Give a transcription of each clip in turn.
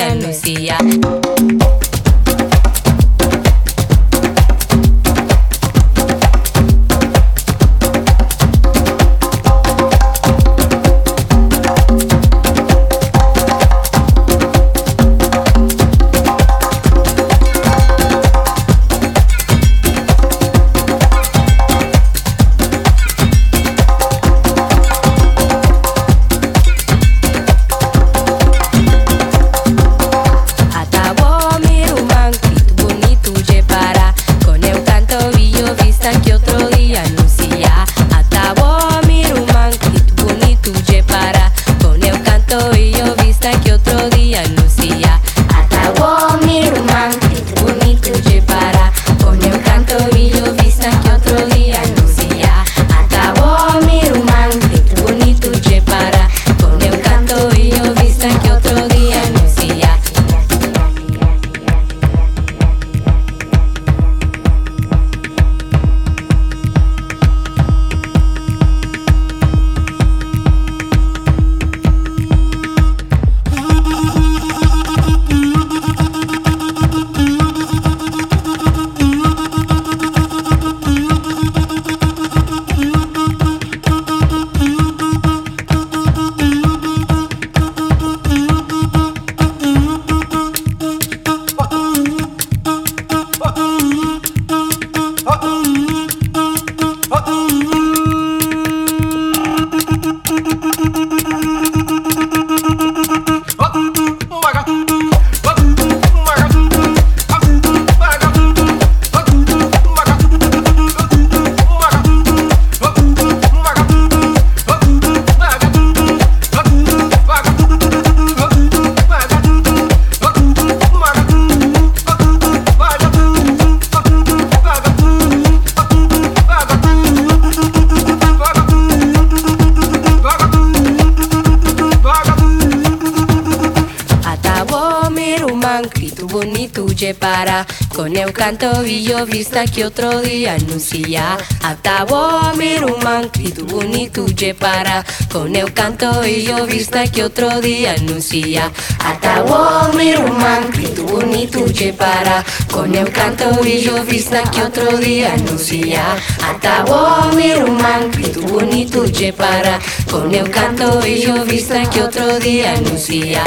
outro dia yo vista que otro día anuncia Atabo miruman y tu bonito je para. Con el canto y yo vista que otro día anuncia Atabo miruman y tu bonito je para. Con el canto y yo vista que otro día anuncia Atabo miruman y tu bonito je para. Con el canto y yo vista que otro día anuncia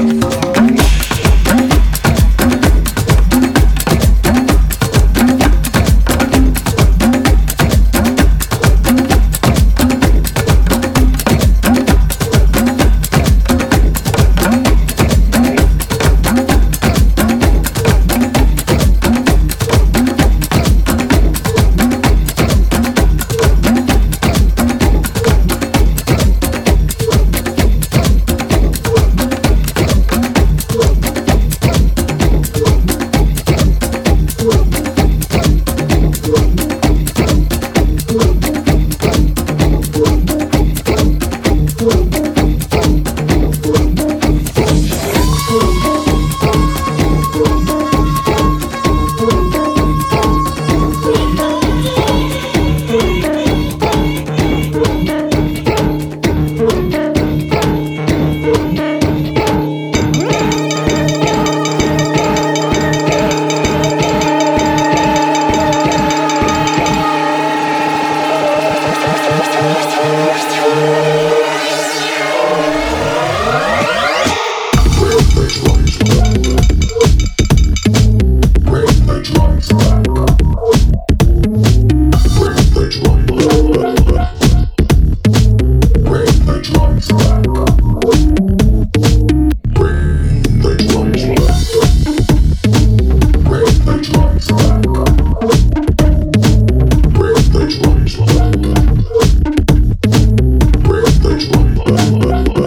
我。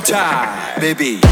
Time, baby.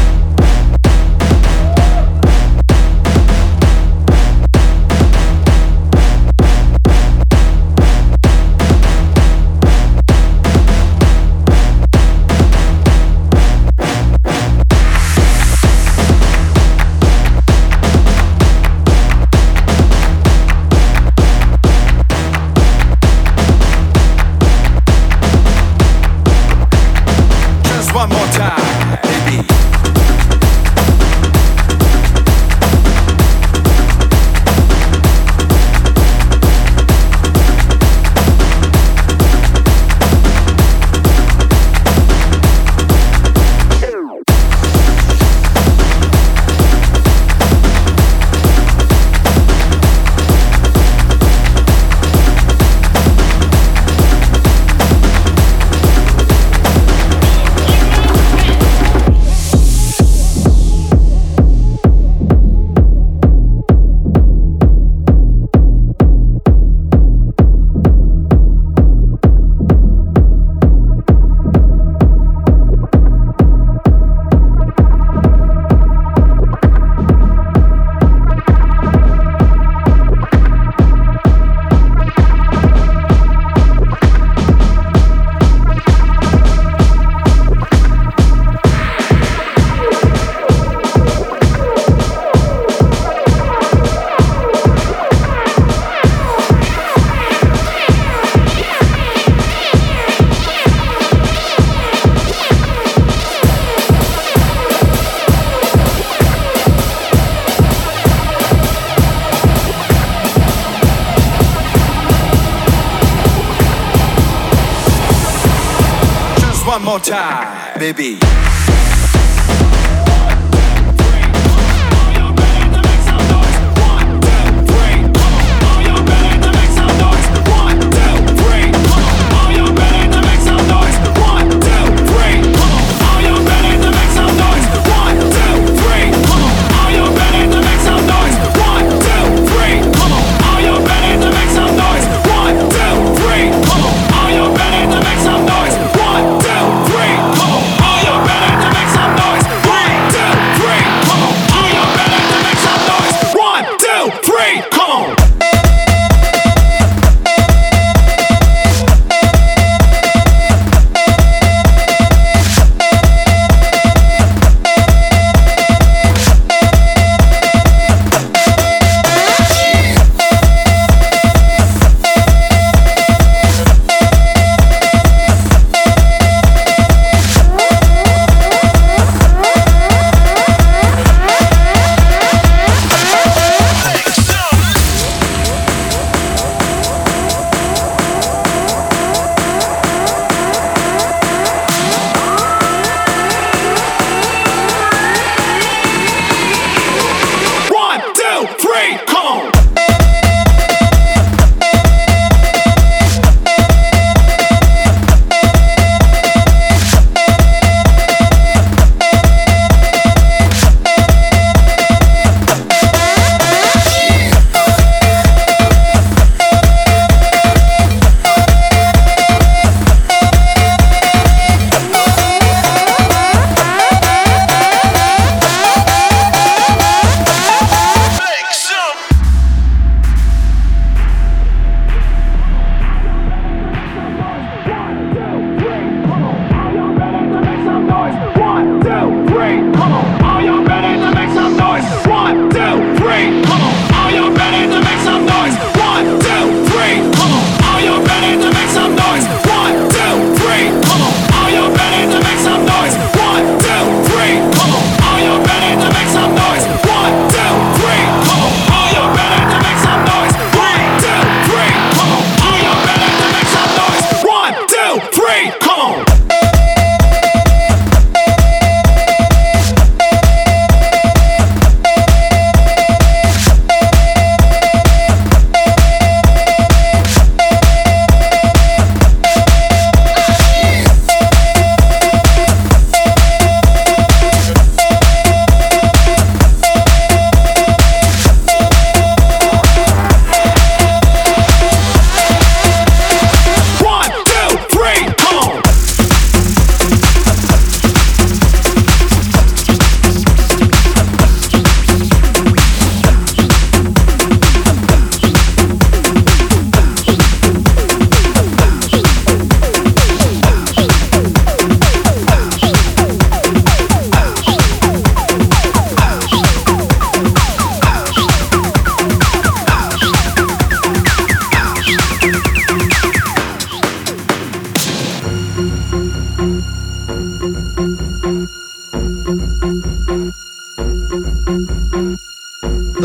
More time, baby.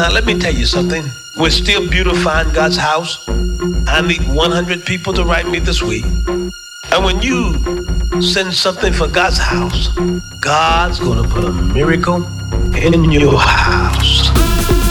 Now, let me tell you something. We're still beautifying God's house. I need 100 people to write me this week. And when you send something for God's house, God's gonna put a miracle in your house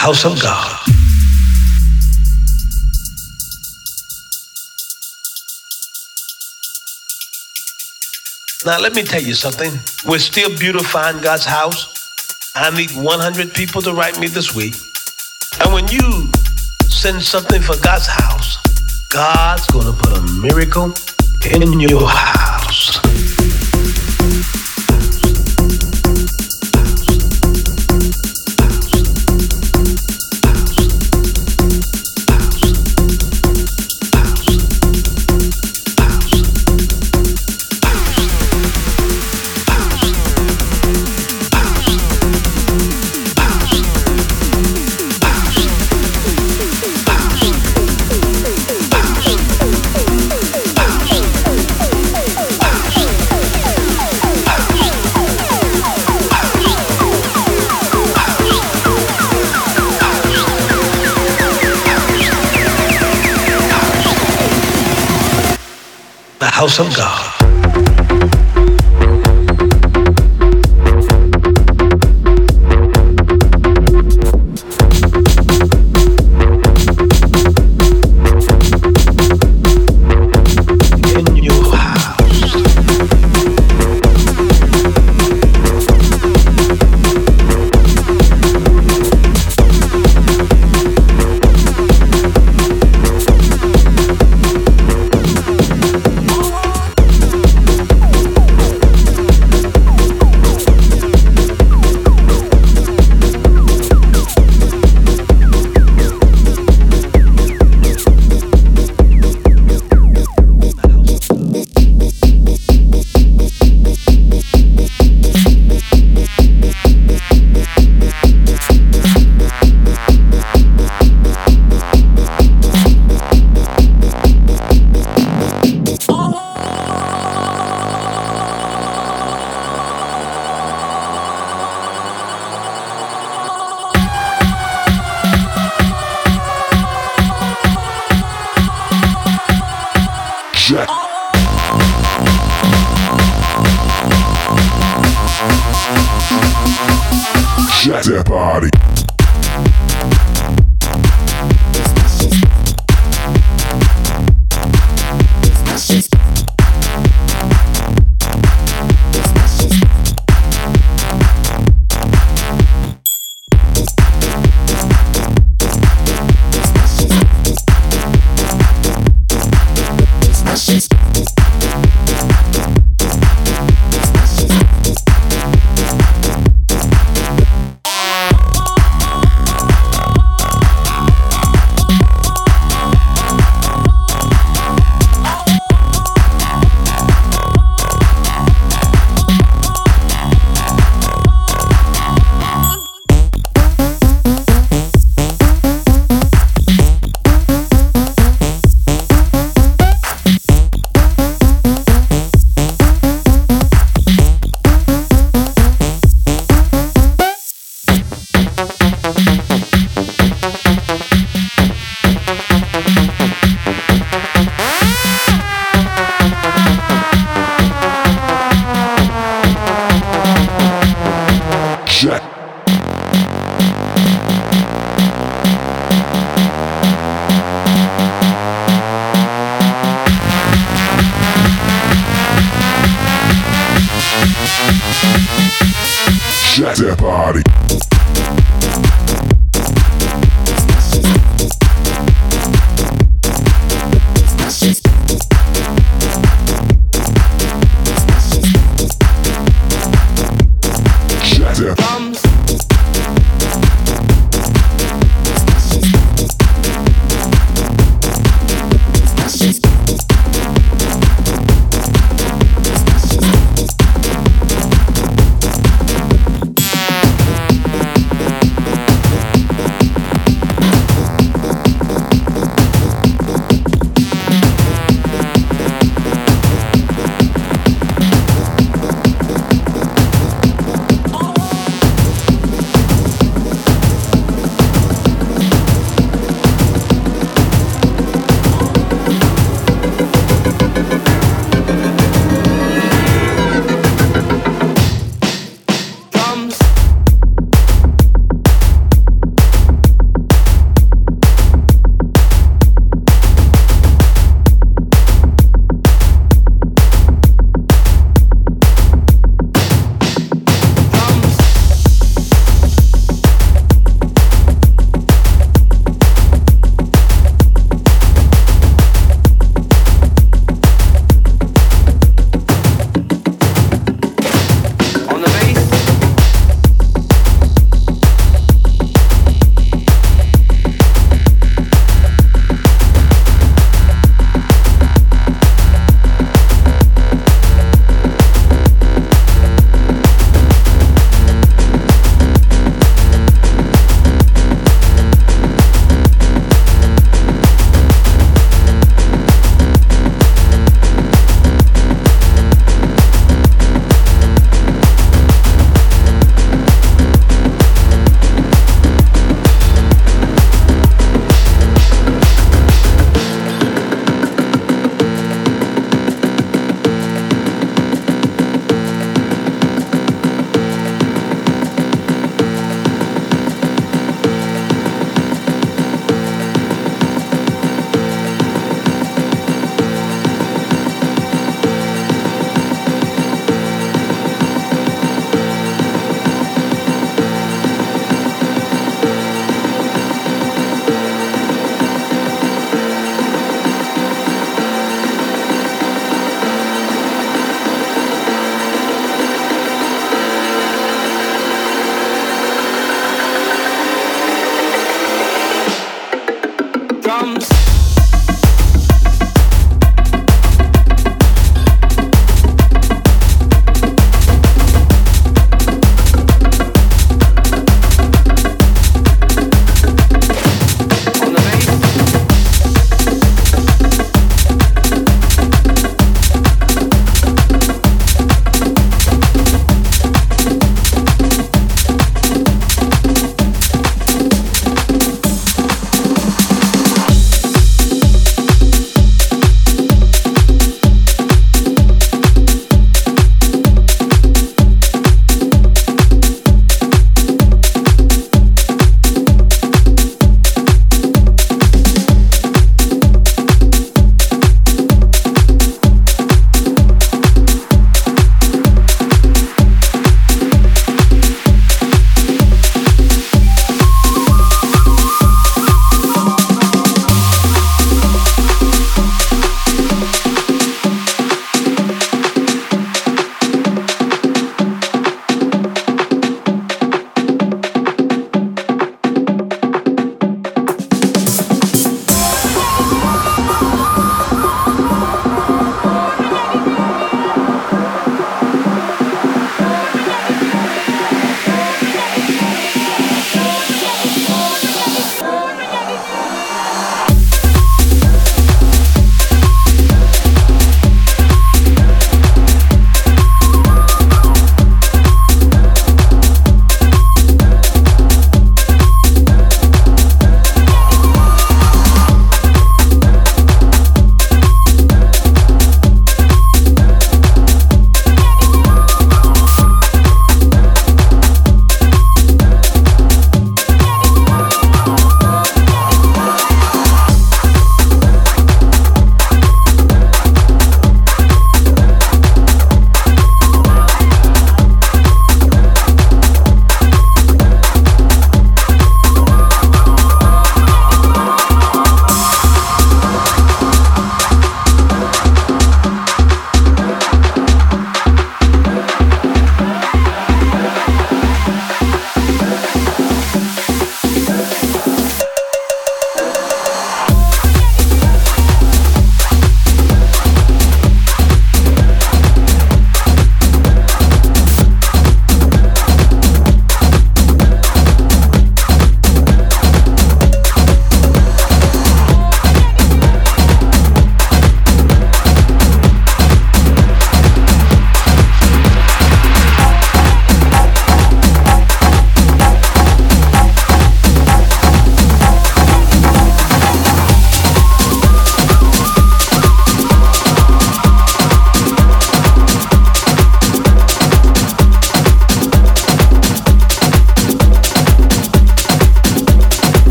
house of God. Now, let me tell you something. We're still beautifying God's house. I need 100 people to write me this week. And when you send something for God's house, God's going to put a miracle in your house. House of